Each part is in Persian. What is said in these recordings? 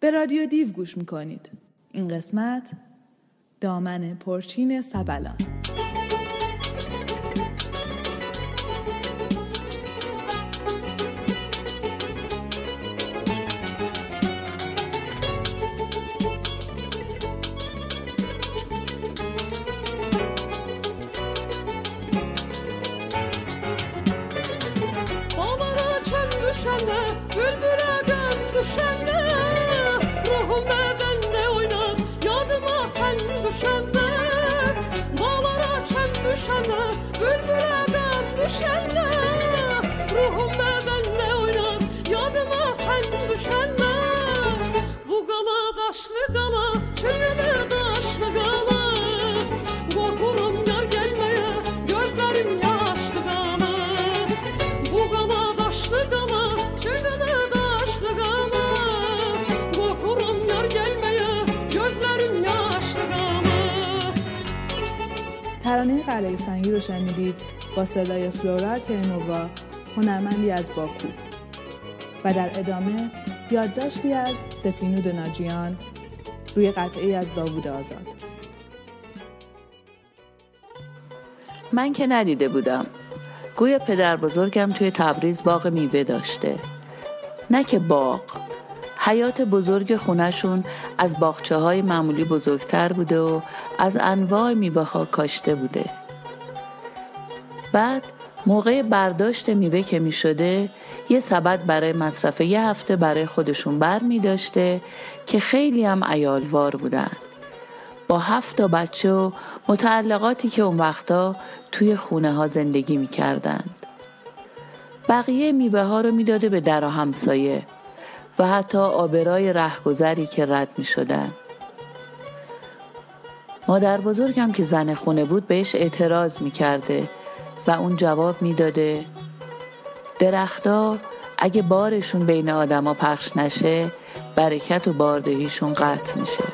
به رادیو دیو گوش می‌کنید. این قسمت دامن پرچین سبلان. قلعه سنگی رو شنیدید با صدای فلورا کرمووا هنرمندی از باکو. و در ادامه یادداشتی از سپینود ناجیان روی قطعه از داوود آزاد. من که ندیده بودم. گویا پدر بزرگم توی تبریز باغ میوه داشته. نه که باغ. حیات بزرگ خونشون از باخچه های معمولی بزرگتر بوده و از انواع میوه کاشته بوده. بعد موقع برداشت میوه که می شده یه سبد برای مصرف یه هفته برای خودشون بر می داشته که خیلی هم ایالوار بودن. با هفت تا بچه و متعلقاتی که اون وقتا توی خونه ها زندگی می کردند. بقیه میوه ها رو می‌داده به در و همسایه. و حتی آبرای رهگذری که رد می شدن. مادر بزرگم که زن خونه بود بهش اعتراض می کرده و اون جواب می‌داده درختها اگه بارشون بین آدما پخش نشه برکت و باردهیشون قطع میشه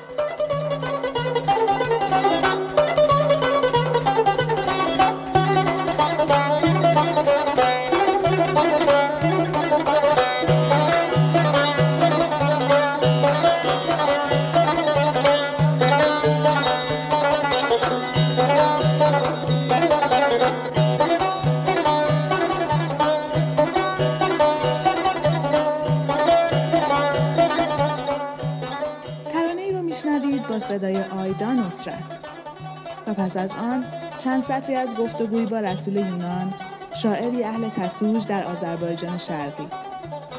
و پس از آن چند سطری از گفتگوی با رسول یونان شاعری اهل تسوج در آذربایجان شرقی.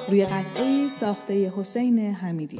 روی قطعه ساخته حسین حمیدی.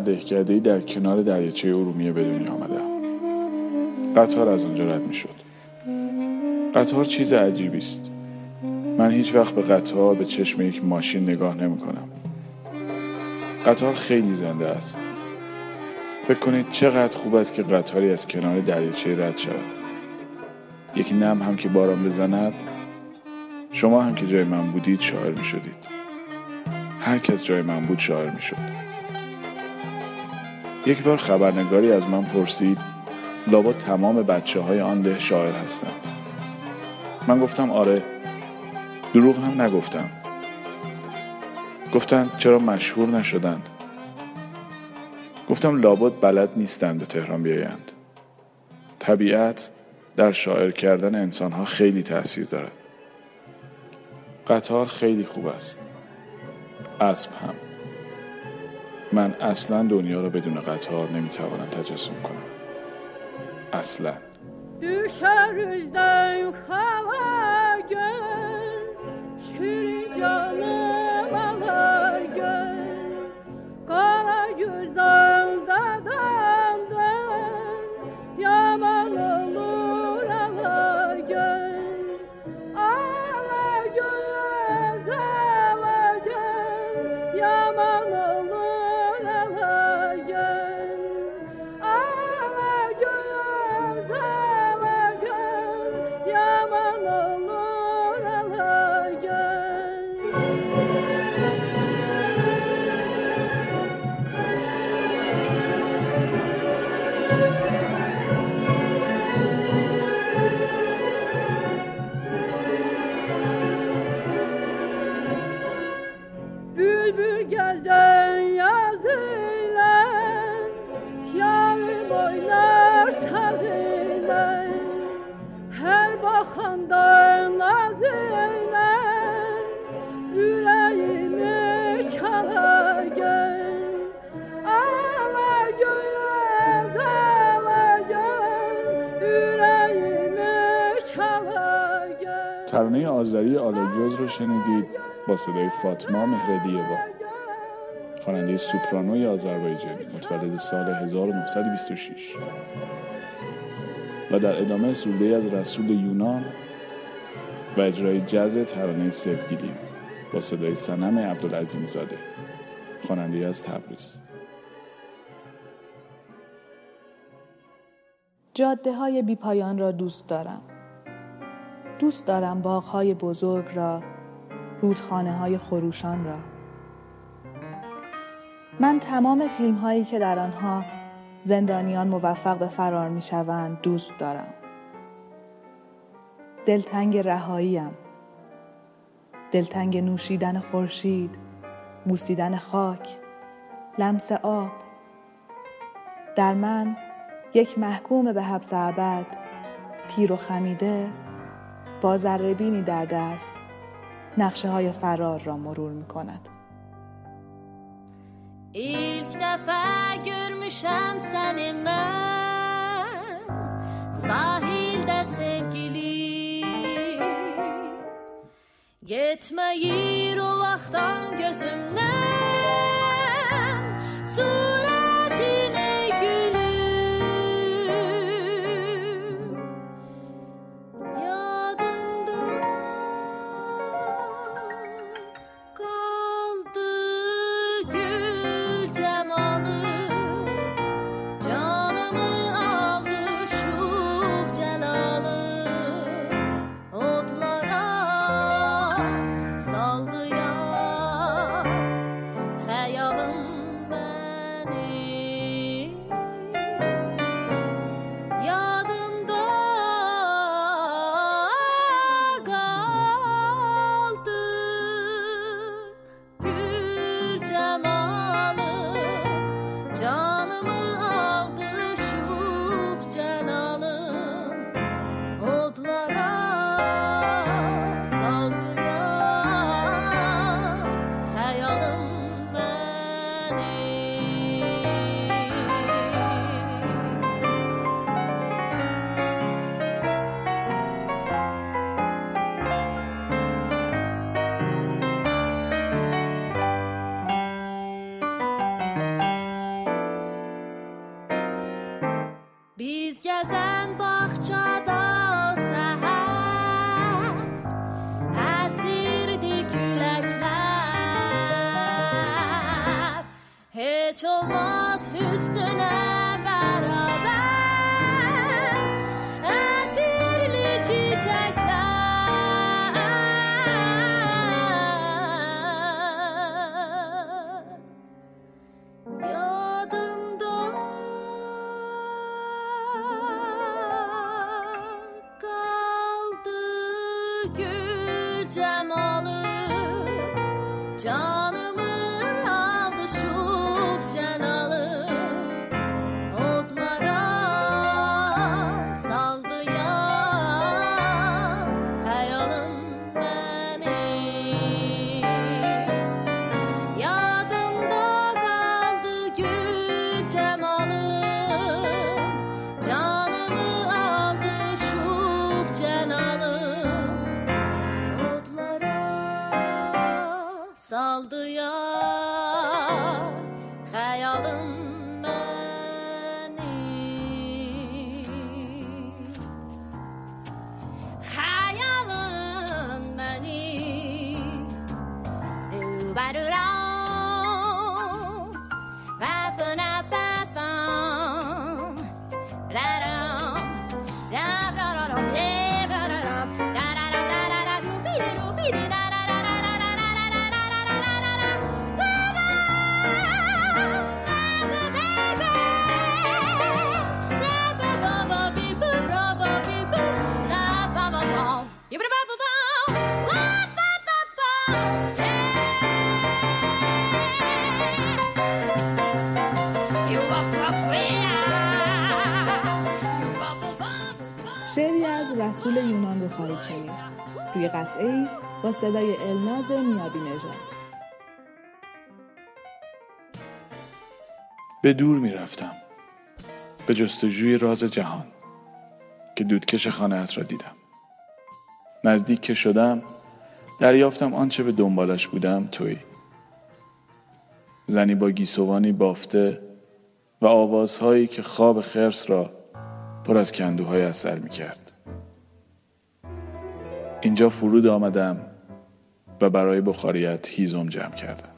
در دهکده در کنار دریاچه ارومیه به دنیا آمدم قطار از آنجا رد می شد قطار چیز عجیبی است. من هیچ وقت به قطار به چشم یک ماشین نگاه نمی کنم قطار خیلی زنده است. فکر کنید چقدر خوب است که قطاری از کنار دریاچه رد شود. یک نم هم که باران بزند. شما هم که جای من بودید شاعر می شدید هر کس جای من بود شاعر می شد یک بار خبرنگاری از من پرسید لابا تمام بچه های آن ده شاعر هستند. من گفتم آره. دروغ هم نگفتم. گفتند چرا مشهور نشدند؟ گفتم لابد بلد نیستند به تهران بیایند. طبیعت در شاعر کردن انسان ها خیلی تاثیر دارد. قطار خیلی خوب است. اسب هم. من اصلا دنیا را بدون قطار نمی‌توانم تجسم کنم. اصلا. رو شنیدید با صدای فاطما مهردیوا خواننده سوپرانوی آذربایجانی متولد سال 1926 و در ادامه سروده از رسول یونان و اجرای جز ترانه سفگیلیم با صدای سنم عبدالعظیم زاده خواننده از تبریز. جاده های بی پایان را دوست دارم. دوست دارم باغهای بزرگ را رودخانه های خروشان را. من تمام فیلم هایی که در آنها زندانیان موفق به فرار می شوند دوست دارم. دلتنگ رهاییم دلتنگ نوشیدن خورشید بوسیدن خاک لمس آب. در من یک محکوم به حبس ابد پیر و خمیده با ذره در دست نقشه های فرار را مرور می کند İlk defa görmüşem seni ben Sahilde sevgili Gitmeyir o vaxtdan gözümden شنید روی قطعه با صدای الناز میابی نژاد. به دور می رفتم به جستجوی راز جهان که دودکش خانهات را دیدم. نزدیک که شدم دریافتم آنچه به دنبالش بودم توی. زنی با گیسوانی بافته و آوازهایی که خواب خرس را پر از کندوهای اصل می کرد. اینجا فرود آمدم و برای بخاریت هیزم جمع کردم.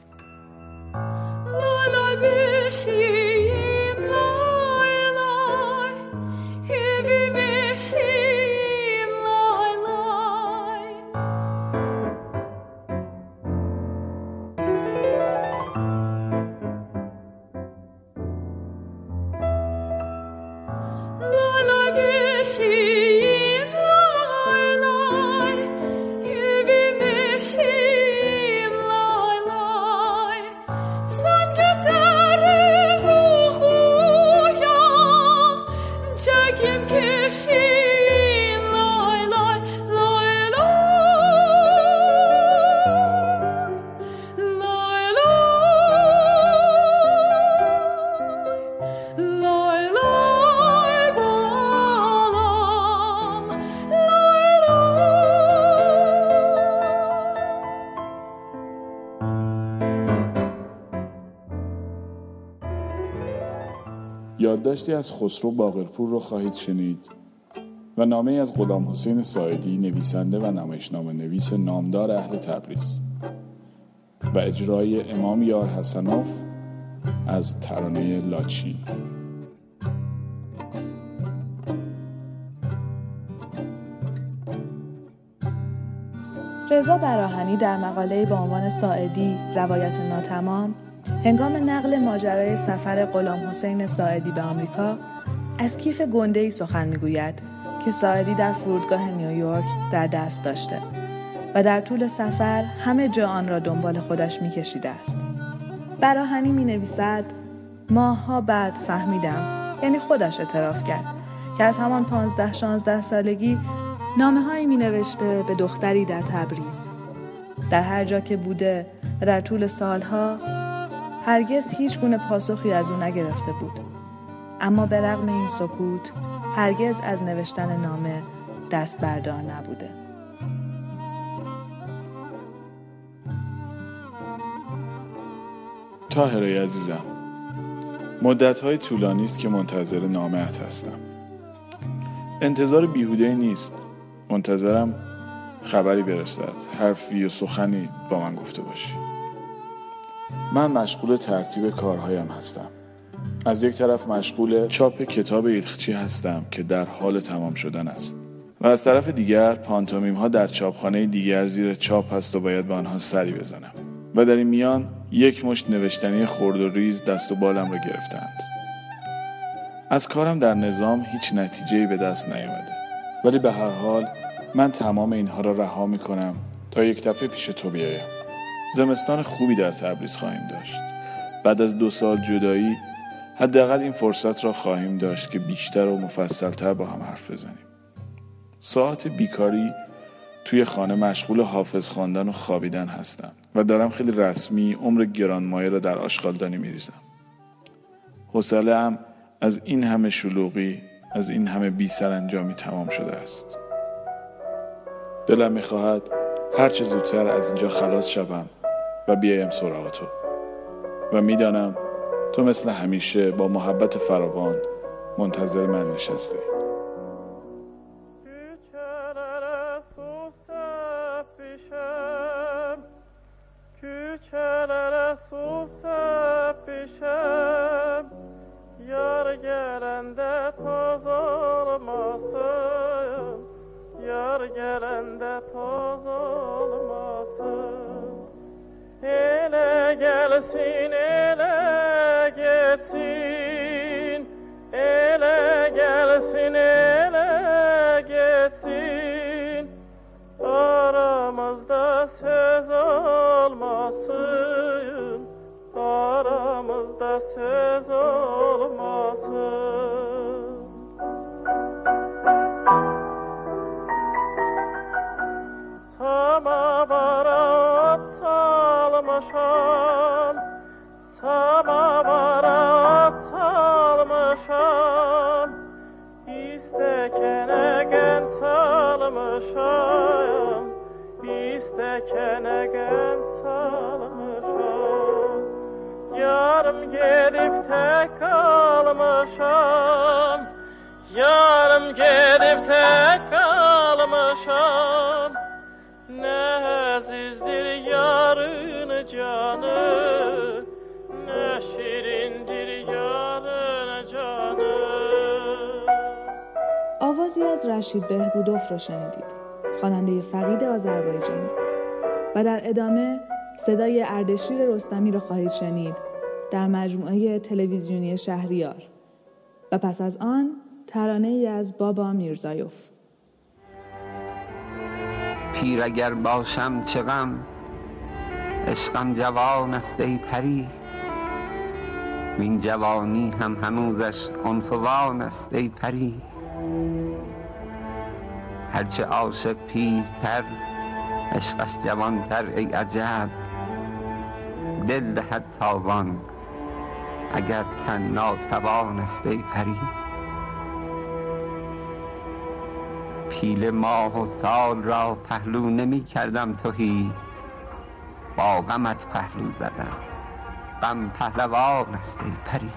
یادداشتی از خسرو باقرپور رو خواهید شنید و نامه از غلام حسین ساعدی نویسنده و نمایشنامه نویس نامدار اهل تبریز و اجرای امام یار حسنوف از ترانه لاچی رضا براهنی در مقاله با عنوان ساعدی روایت ناتمام هنگام نقل ماجرای سفر غلام حسین ساعدی به آمریکا از کیف گنده ای سخن می‌گوید که ساعدی در فرودگاه نیویورک در دست داشته و در طول سفر همه جا آن را دنبال خودش میکشیده است. براهنی می نویسد ماهها بعد فهمیدم یعنی خودش اعتراف کرد که از همان پانزده شانزده سالگی نامه هایی می نوشته به دختری در تبریز در هر جا که بوده و در طول سالها هرگز هیچ گونه پاسخی از او نگرفته بود. اما به رغم این سکوت هرگز از نوشتن نامه دست بردار نبوده. تاهره عزیزم مدت های طولانی است که منتظر نامهت هستم. انتظار بیهوده نیست. منتظرم خبری برسد. حرفی و سخنی با من گفته باشی. من مشغول ترتیب کارهایم هستم. از یک طرف مشغول چاپ کتاب ایلخچی هستم که در حال تمام شدن است. و از طرف دیگر پانتومیم ها در چاپخانه دیگر زیر چاپ هست و باید به آنها سری بزنم. و در این میان یک مشت نوشتنی خرد و ریز دست و بالم را گرفتند. از کارم در نظام هیچ نتیجه به دست نیامده. ولی به هر حال من تمام اینها را رها می کنم تا یک دفعه پیش تو بیایم. زمستان خوبی در تبریز خواهیم داشت. بعد از دو سال جدایی حداقل این فرصت را خواهیم داشت که بیشتر و مفصلتر با هم حرف بزنیم. ساعت بیکاری توی خانه مشغول حافظ خواندن و خوابیدن هستم و دارم خیلی رسمی عمر گرانمایه را در آشغالدانی میریزم. حوصله هم از این همه شلوغی از این همه بی سرانجامی تمام شده است. دلم می‌خواهد هر چه زودتر از اینجا خلاص شوم. و بیایم سراغ تو و می‌دانم تو مثل همیشه با محبت فراوان منتظر من نشسته Yar gelende pazarmasın, yar gelende pazarmasın. jealousy kalmışam. Yarım gelip tek kalmışam. Ne azizdir yarın canı Ne şirindir yarın canı. آوازی از رشید بهبودوف را شنیدید. خواننده فقید آذربایجانی. و در ادامه صدای اردشیر رستمی را خواهید شنید. در مجموعه تلویزیونی شهریار. و پس از آن ترانه ای از بابا میرزایوف. پیر اگر باشم چه غم؟ عشقم جوان است ای پری. وین جوانی هم هنوزش عنفوان است ای پری. هرچه عاشق پیرتر عشقش جوانتر ای عجب. دل دهد تاوان اگر کن ناتوان است ای پری. پیل ماه و سال را پهلو نمی کردم توهی با غمت پهلو زدم. غم پهلوان است ای پری.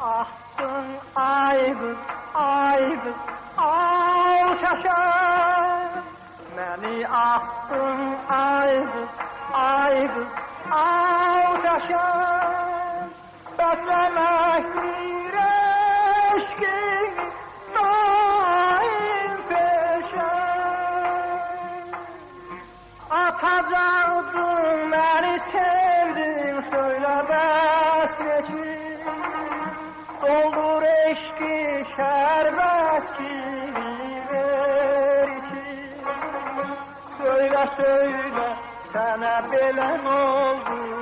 Ahtın aygız, aygız, alçaşar Məni ahtın Söyle söyle sana belen oldu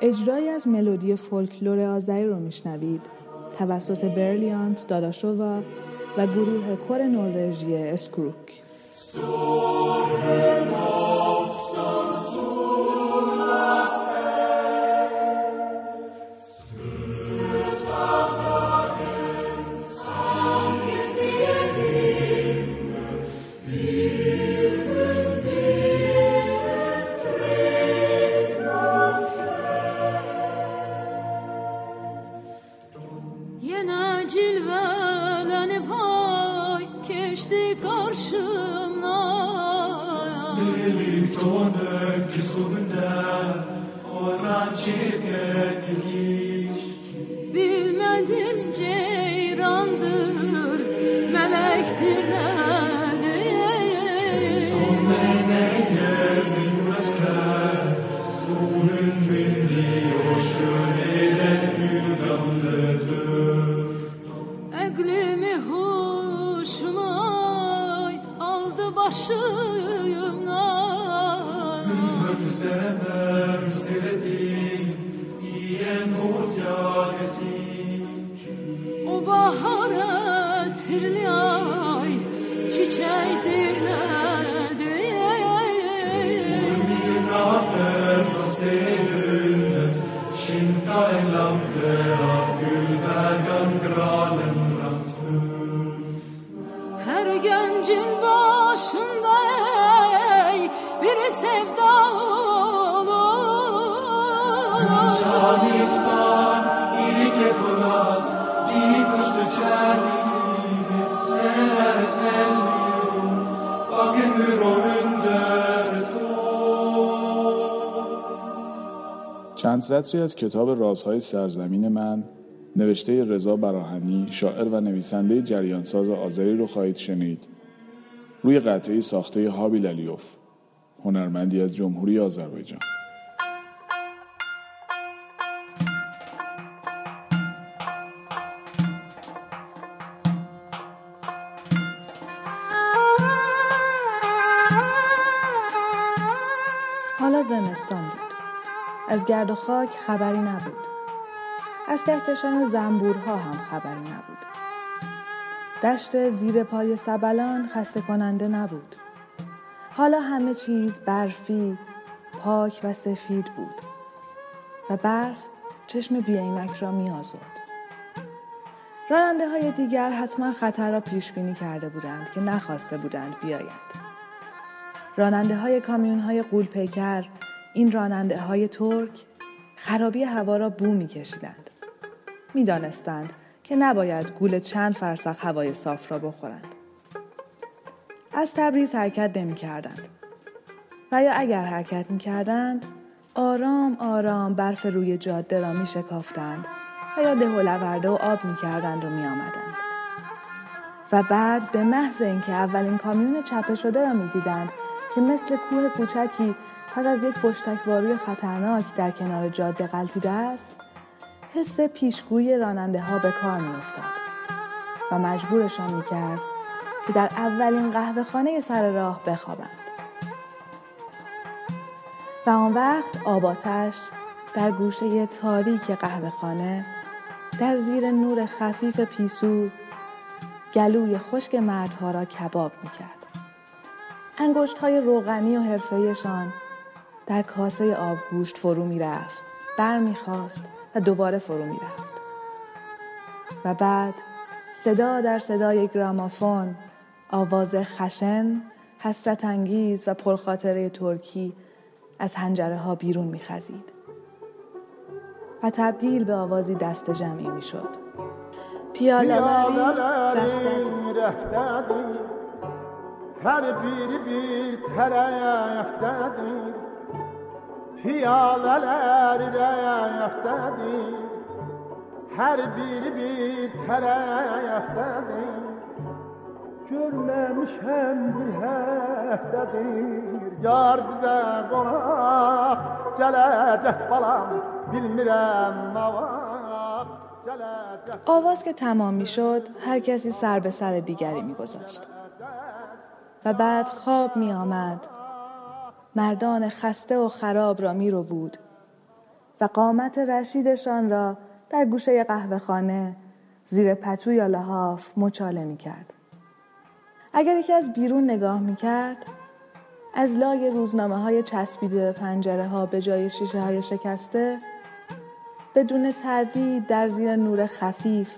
اجرایی از ملودی فولکلور آذری رو میشنوید. توسط برلیانت داداشووا و گروه کور نروژی اسکروک. Başında ey bir sevda olur. Sanitman, ike fırlat, die fürchte kärlighet, tenet helgen, bagen ur och under چند سطری از کتاب رازهای سرزمین من نوشته رضا براهنی شاعر و نویسنده جریانساز آذری رو خواهید شنید روی قطعه ساخته هابیل علیوف هنرمندی از جمهوری آذربایجان. حالا زمستان بود. از گرد و خاک خبری نبود. از کهکشان زنبورها هم خبری نبود. دشت زیر پای سبلان خسته کننده نبود حالا همه چیز برفی پاک و سفید بود و برف چشم بیعینک را می آزرد. راننده های دیگر حتما خطر را پیش بینی کرده بودند که نخواسته بودند بیایند. راننده های کامیون های قول پیکر این راننده های ترک خرابی هوا را بو می کشیدند. می دانستند که نباید گول چند فرسخ هوای صاف را بخورند. از تبریز حرکت نمی کردند. و یا اگر حرکت می کردند آرام آرام برف روی جاده را می شکافتند و یا ده و آب می کردند و می آمدند. و بعد به محض اینکه اولین کامیون چپه شده را می دیدند که مثل کوه کوچکی پس از یک پشتکواروی خطرناک در کنار جاده غلطیده است حس پیشگوی راننده ها به کار می افتاد و مجبورشان می کرد که در اولین قهوه خانه سر راه بخوابند. و آن وقت آباتش در گوشه تاریک قهوه خانه در زیر نور خفیف پیسوز گلوی خشک مردها را کباب می کرد. انگشت های روغنی و حرفه‌ایشان در کاسه آبگوشت فرو می رفت. بر می خواست و دوباره فرو می رفت. و بعد صدا در صدای گرامافون آواز خشن، حسرت انگیز و پرخاطره ترکی از هنجره ها بیرون می خزید. و تبدیل به آوازی دست جمعی می شد. پیالالاری رفتدی هر biri bir tereyaktadır Piyaleler reyaktadır Her biri bir tereyaktadır Görmemişem bir heftedir Yar bize konak gelecek balam Bilmirem ne var آواز که تمام می شد هر کسی سر به سر دیگری می گذاشت. و بعد خواب می آمد. مردان خسته و خراب را می رو بود و قامت رشیدشان را در گوشه قهوه خانه زیر پتو یا لحاف مچاله می کرد. اگر یکی از بیرون نگاه می کرد از لای روزنامه های چسبیده به پنجره ها به جای شیشه های شکسته بدون تردید در زیر نور خفیف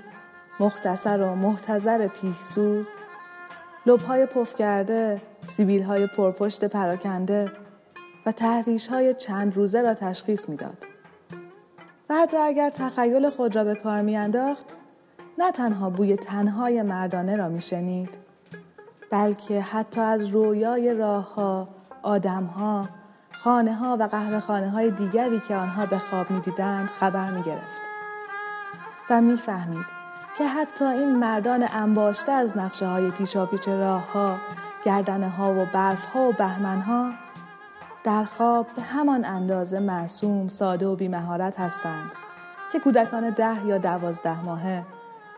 مختصر و محتظر پیهسوز لبهای پف کرده، سیبیل های پرپشت پراکنده و تحریش های چند روزه را تشخیص می‌داد. و حتی اگر تخیل خود را به کار میانداخت نه تنها بوی تنهای مردانه را میشنید بلکه حتی از رویای راه ها، آدم ها، خانه ها و قهوه خانه های دیگری که آنها به خواب می‌دیدند خبر می گرفت. و می‌فهمید که حتی این مردان انباشته از نقشه های پیچا پیچ راه ها، گردنه ها و برف ها و بهمن ها در خواب به همان اندازه معصوم، ساده و بیمهارت هستند که کودکان ده یا دوازده ماهه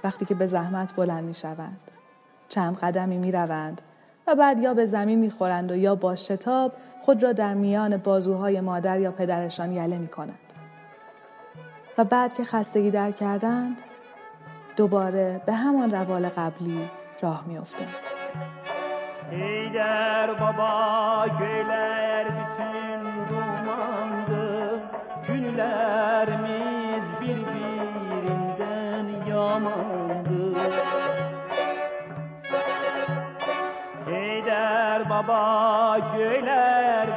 وقتی که به زحمت بلند می شوند. چند قدمی می روند و بعد یا به زمین می خورند و یا با شتاب خود را در میان بازوهای مادر یا پدرشان یله می کنند. و بعد که خستگی در kerdند دوباره به همان روال قبلی راه می افتند. Baba köyler bütün dumandı günlerimiz birbirinden yamandı. Heyder baba göğler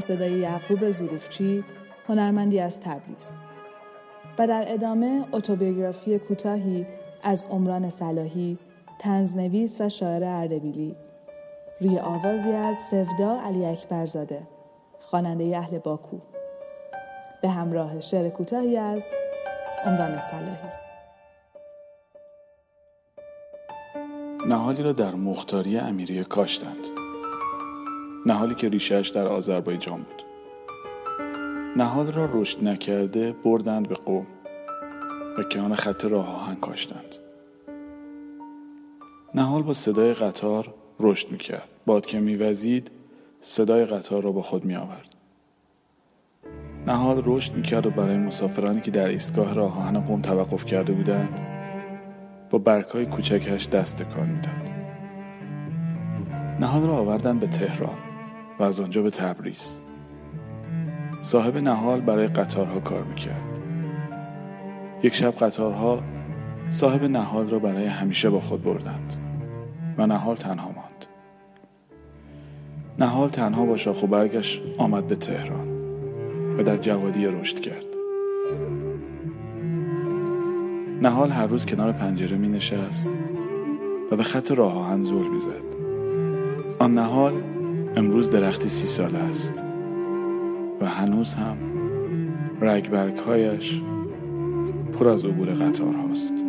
صدای یعقوب ظروفچی هنرمندی از تبریز. و در ادامه اتوبیوگرافی کوتاهی از عمران صلاحی تنزنویس و شاعر اردبیلی. روی آوازی از سفدا علی اکبرزاده. خواننده اهل باکو. به همراه شعر کوتاهی از عمران صلاحی. نهالی را در مختاری امیریه کاشتند. نهالی که ریشهش در آذربایجان بود. نهال را رشد نکرده بردند به قوم و کنار خط راه آهن کاشتند. نهال با صدای قطار رشد می‌کرد. باد که میوزید صدای قطار را با خود میآورد. نهال رشد می‌کرد و برای مسافرانی که در ایستگاه راه آهن قوم توقف کرده بودند با برگهای کوچکش دست تکان می‌داد. نهال را آوردند به تهران. و از آنجا به تبریز. صاحب نهال برای قطارها کار می‌کرد. یک شب قطارها صاحب نهال را برای همیشه با خود بردند و نهال تنها ماند. نهال تنها با شاخ و برگش آمد به تهران و در جوادی رشد کرد. نهال هر روز کنار پنجره می نشست و به خط راه آهن زل می زد. آن نهال امروز درختی سی ساله است و هنوز هم رگبرگهایش پر از عبور قطار هاست.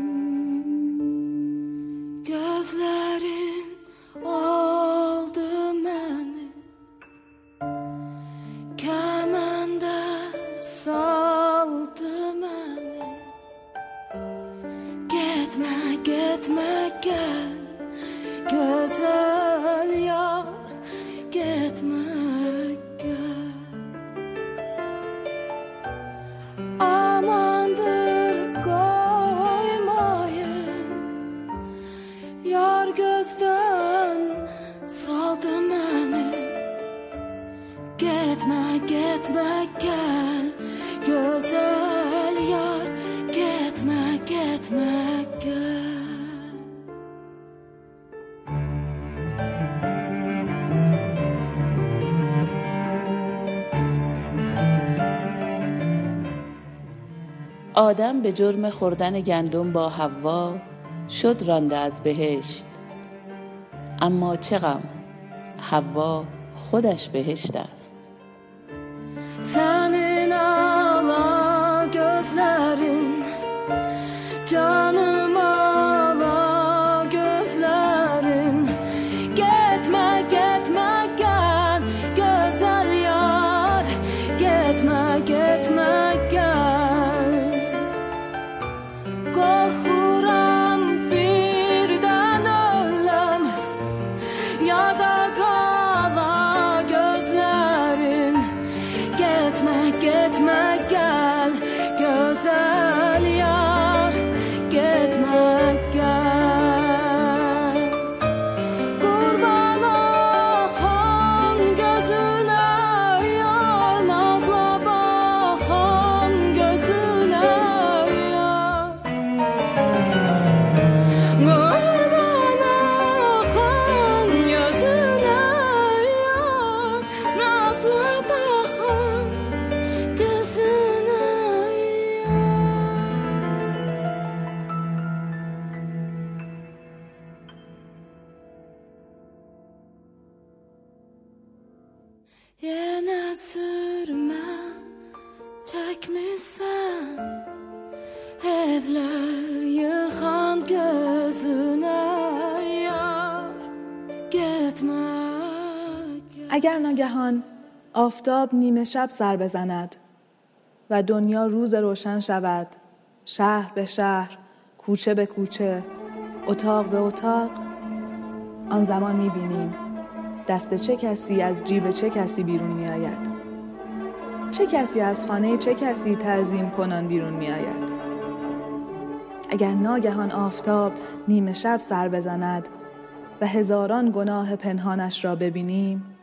آدم به جرم خوردن گندم با حوا شد رانده از بهشت. اما چه غم حوا خودش بهشت است. اگر ناگهان آفتاب نیمه شب سر بزند و دنیا روز روشن شود شهر به شهر کوچه به کوچه اتاق به اتاق آن زمان می‌بینیم دست چه کسی از جیب چه کسی بیرون میآید. چه کسی از خانه چه کسی تعظیم کنان بیرون میآید. اگر ناگهان آفتاب نیمه شب سر بزند و هزاران گناه پنهانش را ببینیم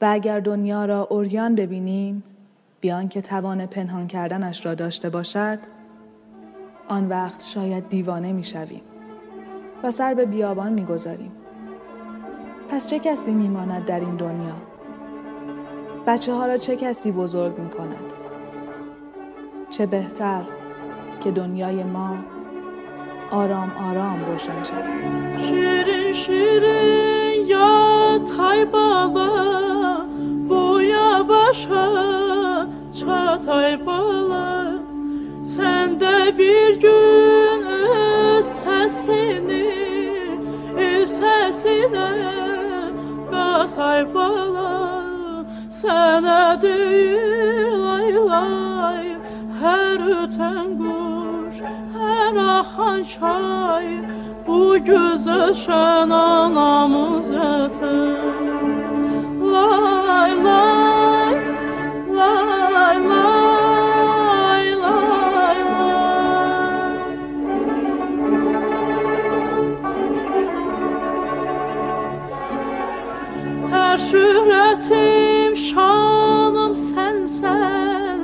و اگر دنیا را اوریان ببینیم بیان که توان پنهان کردنش را داشته باشد آن وقت شاید دیوانه می شویم و سر به بیابان می گذاریم. پس چه کسی می ماند در این دنیا؟ بچه ها را چه کسی بزرگ می کند؟ چه بهتر که دنیای ما آرام آرام روشن شود. Şirin şirin yatay bala Boya başa çatay bala Sən də bir gün öz səsini El səsinə qatay bala Sənə deyir lay lay Hər ötən quş, hər axan çay Bu gözəl şən anamız ətər Lay lay şöhrətim, şanım sənsən,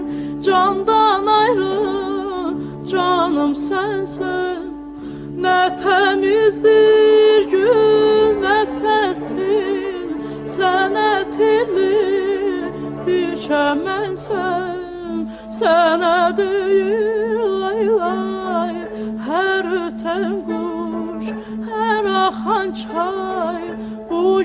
candan ayrı canım sənsən. Nə təmizdir gün nəfəsin, sənə tirli bir şəmənsən. Sənə deyil, lay lay, hər ötən quş, hər axan çay, Bu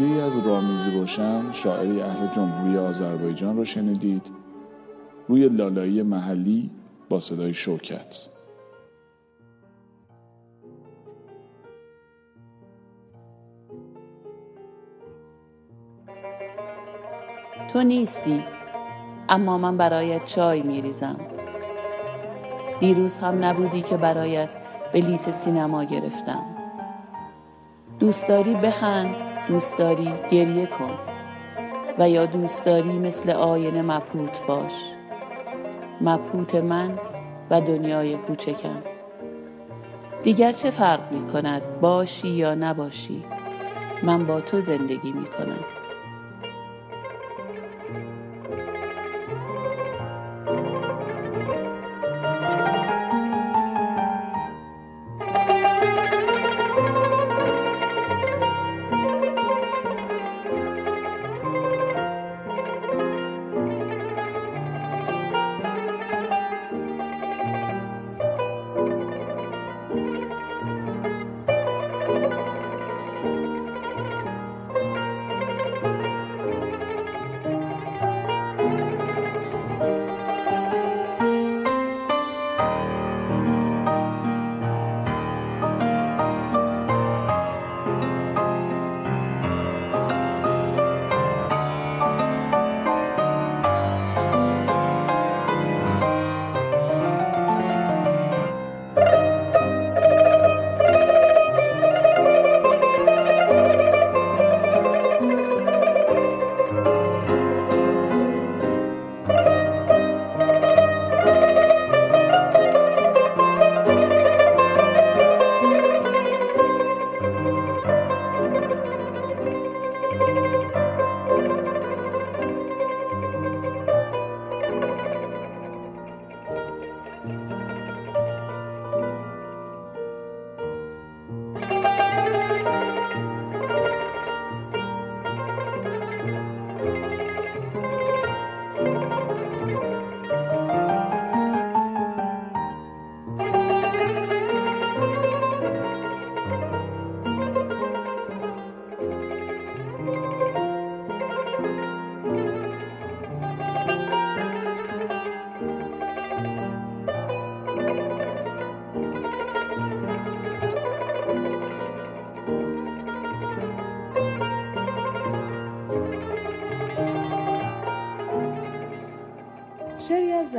ای از رامیز روشن شاعری اهل جمهوری آذربایجان را شنیدید. روی لالایی محلی با صدای شوکت. تو نیستی. اما من برایت چای میریزم. دیروز هم نبودی که برایت بلیت سینما گرفتم. دوست داری بخند دوست داری گریه کن و یا دوست داری مثل آینه مپوت باش. مپوت من و دنیای کوچکم. دیگر چه فرق می کند باشی یا نباشی من با تو زندگی می کنم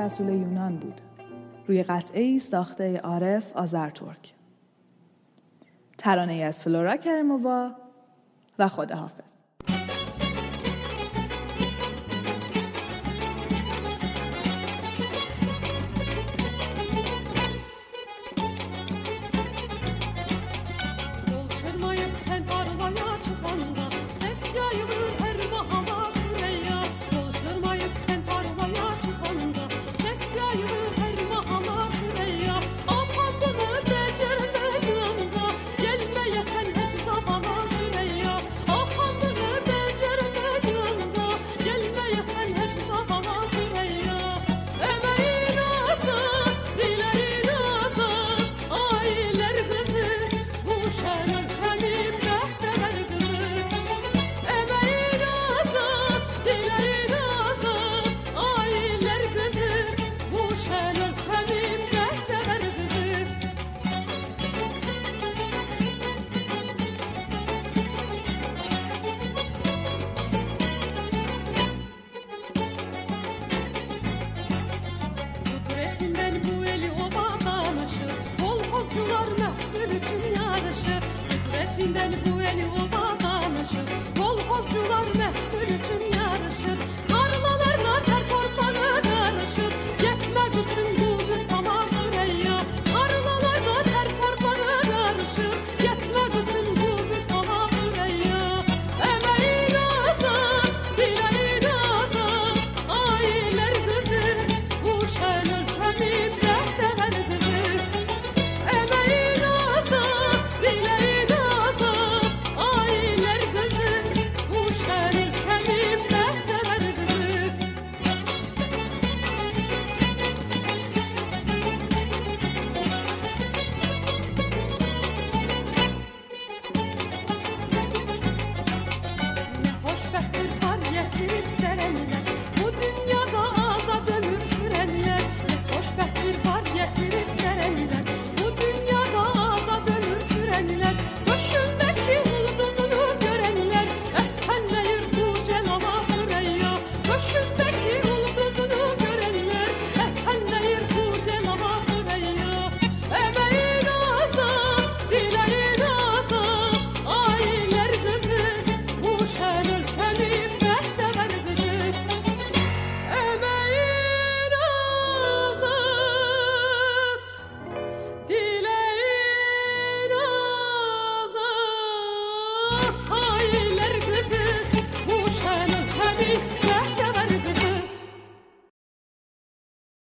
رسول یونان بود. روی قطعه ای ساخته عارف آزرترک ترانه ای از فلورا کرمووا و خداحافظ.